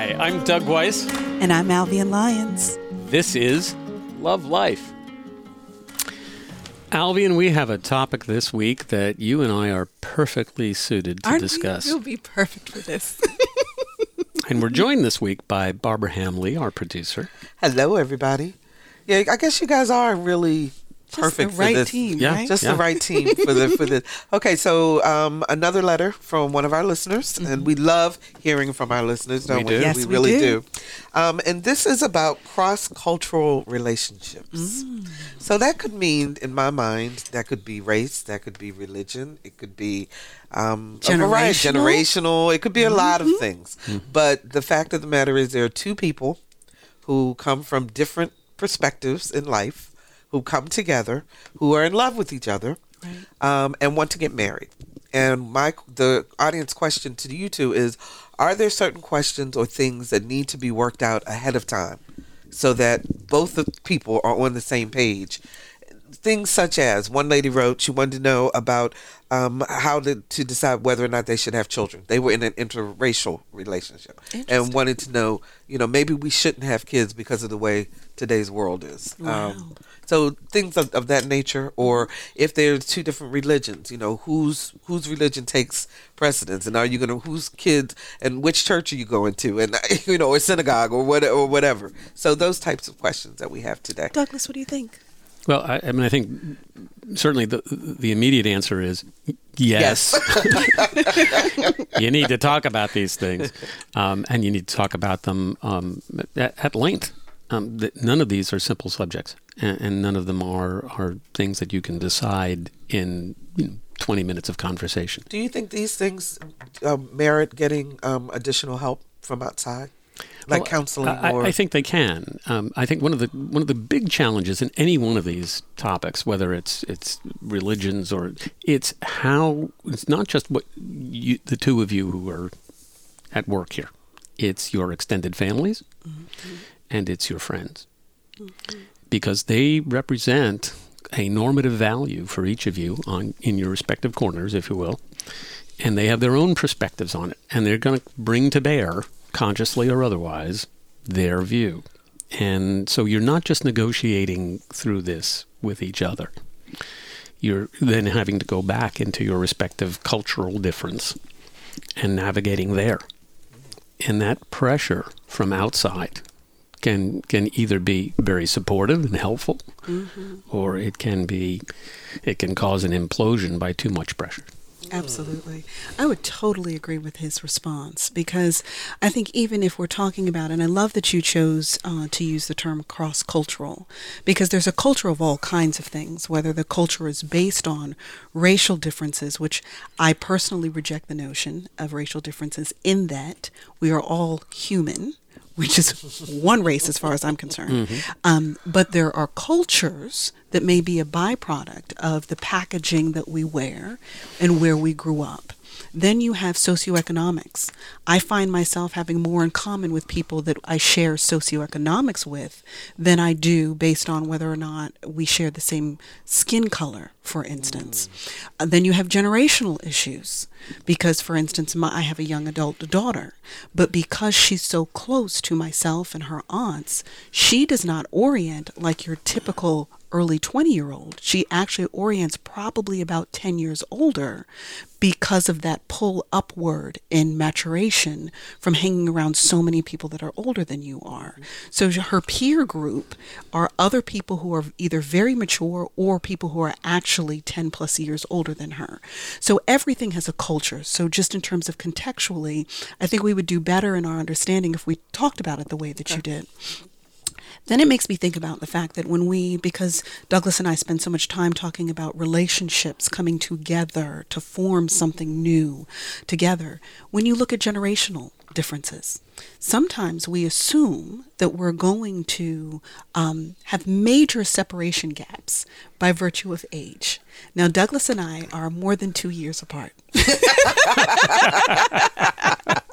Hi, I'm Doug Weiss. And I'm Albion Lyons. This is Love Life. Albion, we have a topic this week that you and I are perfectly suited to Aren't discuss. We? You'll be perfect for this. and we're joined this week by Barbara Hamley, our producer. Hello, everybody. Yeah, I guess you guys are really perfect the right for this. team, Yeah. right? Just Yeah. the right team for the for the. Okay, so um, another letter from one of our listeners, and we love hearing from our listeners, don't We we? do. Yes, we really do. do. Um, and this is about cross cultural relationships. So that could mean, in my mind, that could be race, that could be religion, it could be um, a variety, Generational? generational. It could be a lot of things. But the fact of the matter is, there are two people who come from different perspectives in life, who come together, who are in love with each other, um, and want to get married. And my the audience question to you two is: Are there certain questions or things that need to be worked out ahead of time, so that both the people are on the same page? Things such as one lady wrote, she wanted to know about um, how to, to decide whether or not they should have children. They were in an interracial relationship and wanted to know, you know, maybe we shouldn't have kids because of the way today's world is. Um, so things of, of that nature, or if there's two different religions, you know, whose whose religion takes precedence, and are you gonna whose kids and which church are you going to, and you know, or synagogue or what or whatever. So those types of questions that we have today. Douglas, what do you think? Well, I, I mean, I think certainly the the immediate answer is yes. you need to talk about these things, um, and you need to talk about them um, at, at length. Um, none of these are simple subjects, and, and none of them are are things that you can decide in you know, 20 minutes of conversation. Do you think these things um, merit getting um, additional help from outside, like Well, counseling I, or? I think they can. Um, I think one of the one of the big challenges in any one of these topics, whether it's it's religions or it's how it's not just what you, the two of you who are at work here. It's your extended families, and it's your friends, because they represent a normative value for each of you on in your respective corners, if you will and they have their own perspectives on it, and they're going to bring to bear, consciously or otherwise, their view. And so you're not just negotiating through this with each other. You're then having to go back into your respective cultural difference and navigating there. And that pressure from outside can can either be very supportive and helpful, mm-hmm. or it can be it can cause an implosion by too much pressure. Absolutely. I would totally agree with his response because I think even if we're talking about, and I love that you chose uh, to use the term cross cultural, because there's a culture of all kinds of things, whether the culture is based on racial differences, which I personally reject the notion of racial differences in that we are all human. Which is one race as far as I'm concerned. Um, but there are cultures that may be a byproduct of the packaging that we wear and where we grew up. Then you have socioeconomics. I find myself having more in common with people that I share socioeconomics with than I do based on whether or not we share the same skin color, for instance. Uh, then you have generational issues because, for instance, my, I have a young adult daughter, but because she's so close to myself and her aunts, she does not orient like your typical early 20 year old. She actually orients probably about 10 years older because of that pull upward in maturation from hanging around so many people that are older than you are. So her peer group are other people who are either very mature or people who are actually 10 plus years older than her. So everything has a culture. So just in terms of contextually, I think we would do better in our understanding if we talked about it the way that you did. Then it makes me think about the fact that when we, because Douglas and I spend so much time talking about relationships coming together to form something new together, when you look at generational differences, sometimes we assume that we're going to um, have major separation gaps by virtue of age. Now, Douglas and I are more than two years apart.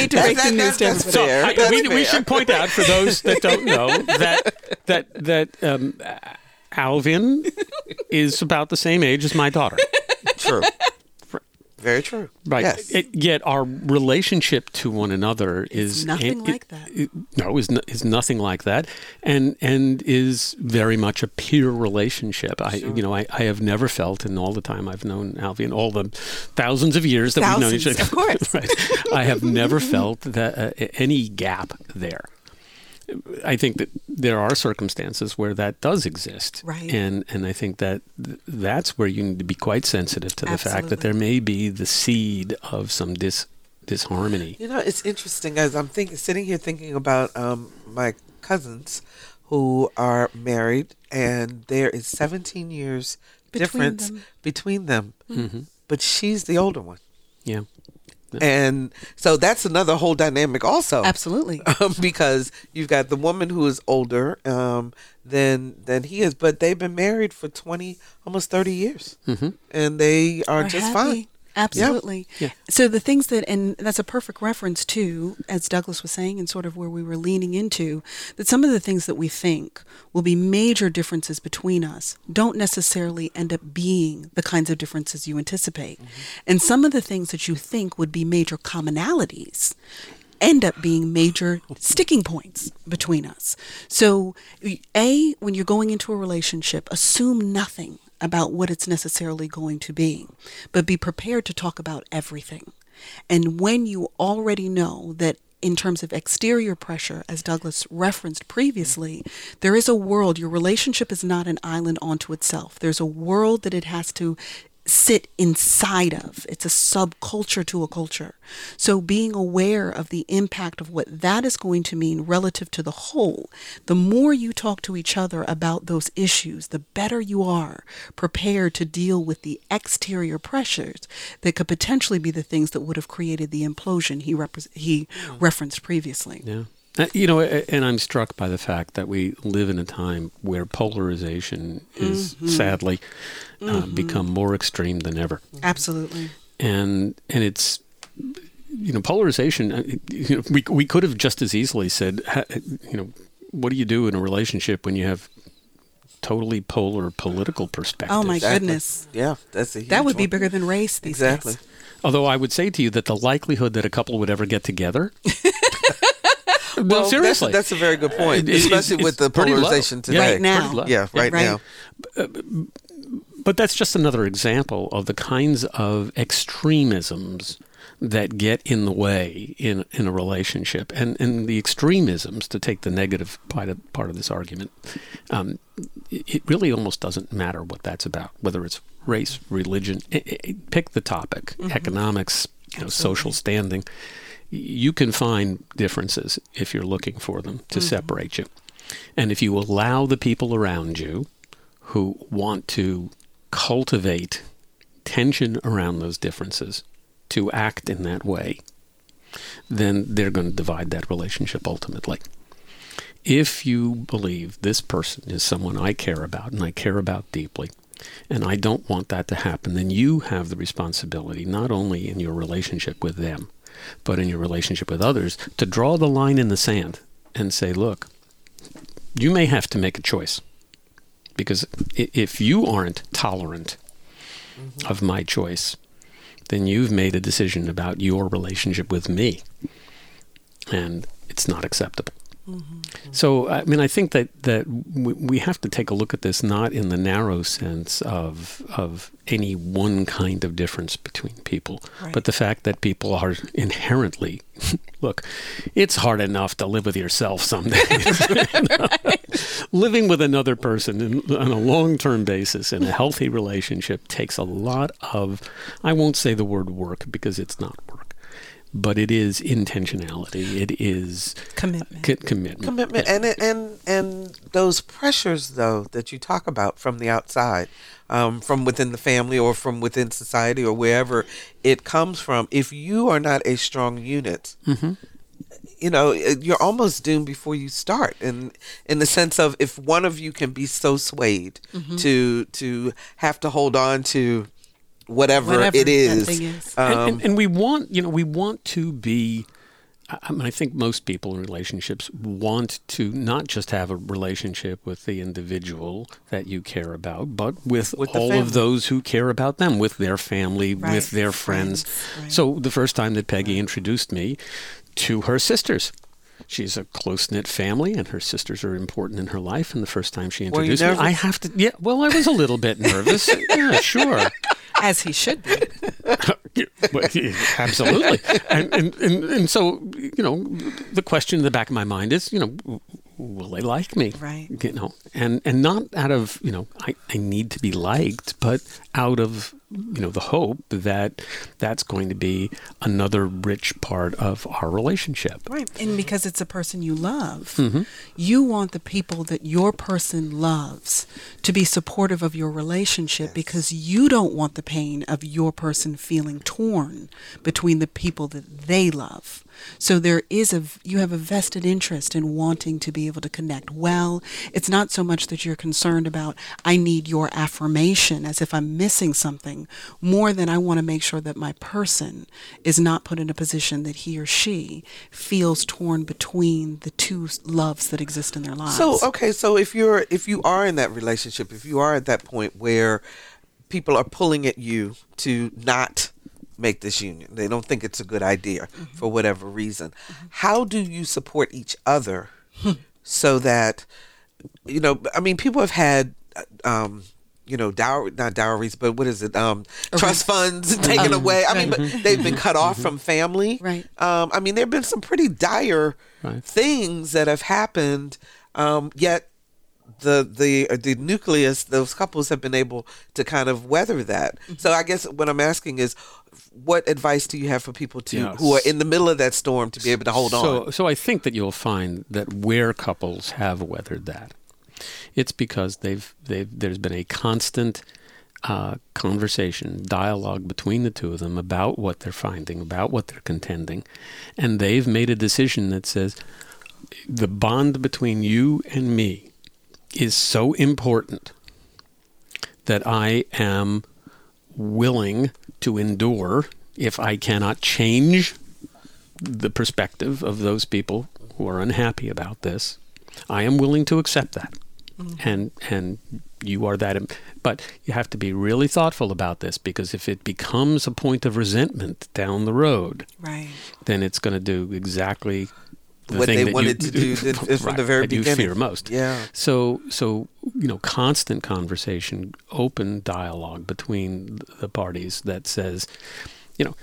I hate to That- break that- the news that- to that's everybody. So That's we, we should point out for those that don't know that that that um, Alvin is about the same age as my daughter. True. Very true. Right. Yes. It- yet our relationship to one another is nothing it- like that. it- no, is no, is nothing like that, and and is very much a peer relationship. I you know I, I have never felt in all the time I've known Alfie and all the thousands of years that we've known each other. of course. right. I have never felt that uh, any gap there. I think that there are circumstances where that does exist, Right. And and I think that th- that's where you need to be quite sensitive to the fact that there may be the seed of some dis disharmony. You know, it's interesting as I'm thinking, sitting here thinking about um, my cousins who are married, and there is 17 years Between difference them. between them. Mm-hmm. But she's the older one, Yeah, and so that's another whole dynamic also. Absolutely. Um, because you've got the woman who is older um, than than he is, but they've been married for 20, almost 30 years, mm-hmm. and they are, Are just happy. fine. Absolutely. Yeah. yeah. So the things that, and that's a perfect reference to, as Douglas was saying, and sort of where we were leaning into, that some of the things that we think will be major differences between us don't necessarily end up being the kinds of differences you anticipate. Mm-hmm. And some of the things that you think would be major commonalities end up being major sticking points between us. So, A, when you're going into a relationship, assume nothing about what it's necessarily going to be, but be prepared to talk about everything. And when you already know that in terms of exterior pressure, as Douglas referenced previously, there is a world, your relationship is not an island onto itself. There's a world that it has to sit inside of. It's a subculture to a culture. So being aware of the impact of what that is going to mean relative to the whole, the more you talk to each other about those issues, the better you are prepared to deal with the exterior pressures that could potentially be the things that would have created the implosion he repre- he referenced previously. yeah. Uh, You know, and I'm struck by the fact that we live in a time where polarization is sadly uh, become more extreme than ever. Absolutely. and and it's you know polarization uh, you know, we we could have just as easily said you know what do you do in a relationship when you have totally polar political perspectives Oh my Exactly. goodness. Yeah, that's a huge That would be bigger than race these Exactly. days. although i would say to you that the likelihood that a couple would ever get together Well, no that's, seriously that's a very good point, It- it- especially it's with the pretty low. polarization Yeah, today. Right now. Yeah, right, Right. now. but that's just another example of the kinds of extremisms that get in the way in in a relationship, and and the extremisms to take the negative part of, part of this argument. Um, it it really almost doesn't matter what that's about, whether it's race, religion. i- i- pick the topic, economics, you know, social standing. You can find differences if you're looking for them to mm-hmm. separate you, and if you allow the people around you who want to cultivate tension around those differences to act in that way, then they're going to divide that relationship ultimately. If you believe this person is someone I care about and I care about deeply, and I don't want that to happen, then you have the responsibility, not only in your relationship with them, but in your relationship with others, to draw the line in the sand and say, look, you may have to make a choice because if you aren't tolerant mm-hmm. of my choice, then you've made a decision about your relationship with me, and it's not acceptable. So, I mean, I think that that we have to take a look at this not in the narrow sense of of any one kind of difference between people, Right. but the fact that people are inherently look. It's hard enough to live with yourself someday. Living with another person in, on a long term basis in a healthy relationship takes a lot of, I won't say the word work because it's not but it is intentionality. It is Commitment. co- commitment. commitment and and and those pressures though that you talk about from the outside um, from within the family or from within society or wherever it comes from if you are not a strong unit mm-hmm. you know uh, you're almost doomed before you start and in the sense of if one of you can be so swayed mm-hmm. to to have to hold on to whatever, Whatever it that is, thing is. Um, and, and, and we want, you know, we want to be I, I mean, I think most people in relationships want to not just have a relationship with the individual that you care about, but with, With all of those who care about them, with their family, Right. with their friends. Friends, right. So the first time that Peggy introduced me to her sisters. She's a close knit family, and her sisters are important in her life. And the first time she introduced me, I have to. Yeah, well, I was a little bit nervous. yeah, sure. As he should be. Yeah, well, yeah, Absolutely. And, and, and, and so, you know, the question in the back of my mind is, you know, will they like me? Right. You know, and, and not out of, you know, I, I need to be liked, but out of, you know, the hope that that's going to be another rich part of our relationship. Right. And because it's a person you love, Mm-hmm. you want the people that your person loves to be supportive of your relationship because you don't want the pain of your person feeling torn between the people that they love. So there is a you have a vested interest in wanting to be able to connect well. It's not so much that you're concerned about I need your affirmation as if I'm missing something, more than I want to make sure that my person is not put in a position that he or she feels torn between the two loves that exist in their lives. So okay, so if you're if you are in that relationship, if you are at that point where people are pulling at you to not make this union, they don't think it's a good idea mm-hmm. for whatever reason. Mm-hmm. How do you support each other hmm. so that you know? I mean, people have had. Uh, um, you know, dowry, not dowries, but what is it? Um, trust funds taken away. I mean, but they've been cut off from family. Right. Um, I mean, there have been some pretty dire Right. things that have happened. Um, yet the the uh, the nucleus, those couples have been able to kind of weather that. So I guess what I'm asking is, what advice do you have for people to Yeah. who are in the middle of that storm to be able to hold so, on? So I think that you'll find that where couples have weathered that, it's because they've they've there's been a constant uh, conversation, dialogue between the two of them about what they're finding, about what they're contending, and they've made a decision that says the bond between you and me is so important that I am willing to endure if I cannot change the perspective of those people who are unhappy about this. I am willing to accept that. Mm-hmm. And and you are that but you have to be really thoughtful about this because if it becomes a point of resentment down the road, right. then it's going to do exactly the What thing they that wanted you, to do th- from right, the very that you beginning. fear most. Yeah. So, so you know, constant conversation, open dialogue between the parties that says, you know,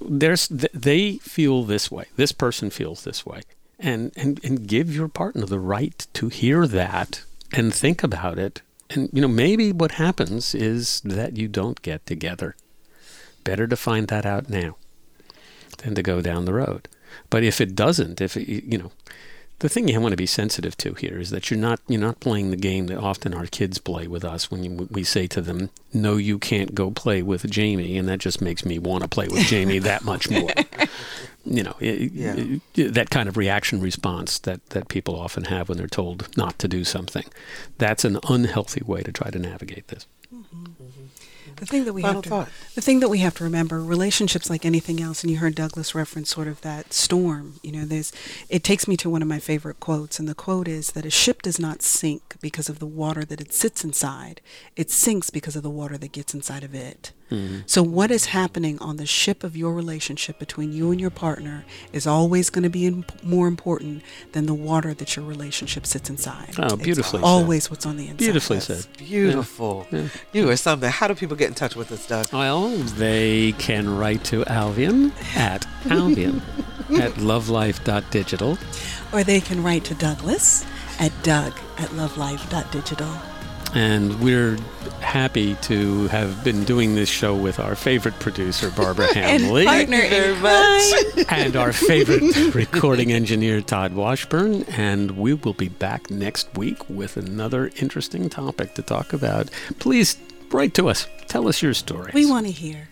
there's they feel this way, this person feels this way, and and and give your partner the right to hear that and think about it. And you know, maybe what happens is that you don't get together. Better to find that out now than to go down the road. But if it doesn't, if it, you know, the thing you want to be sensitive to here is that you're not you're not playing the game that often our kids play with us when you, we say to them, "No, you can't go play with Jamie," and that just makes me want to play with Jamie that much more. You know, it, Yeah. it- that kind of reaction response that that people often have when they're told not to do something. That's an unhealthy way to try to navigate this. Mm-hmm. Mm-hmm. The thing that we Final have to, thought. the thing that we have to remember, relationships like anything else, and you heard Douglas reference sort of that storm. You know, there's. It takes me to one of my favorite quotes, and the quote is that a ship does not sink because of the water that it sits inside; it sinks because of the water that gets inside of it. So, what is happening on the ship of your relationship between you and your partner is always going to be imp- more important than the water that your relationship sits inside. Oh, It's beautifully said. always what's on the inside. Beautifully That's said. Beautiful. You are something. How do people get in touch with us, Doug? Well, they can write to Alvian at Alvian at lovelife.digital. Or they can write to Douglas at doug at lovelife.digital. And we're happy to have been doing this show with our favorite producer, Barbara Hamley, partner very in crime. and our favorite recording engineer, Todd Washburn. And we will be back next week with another interesting topic to talk about. Please write to us. Tell us your stories. We want to hear.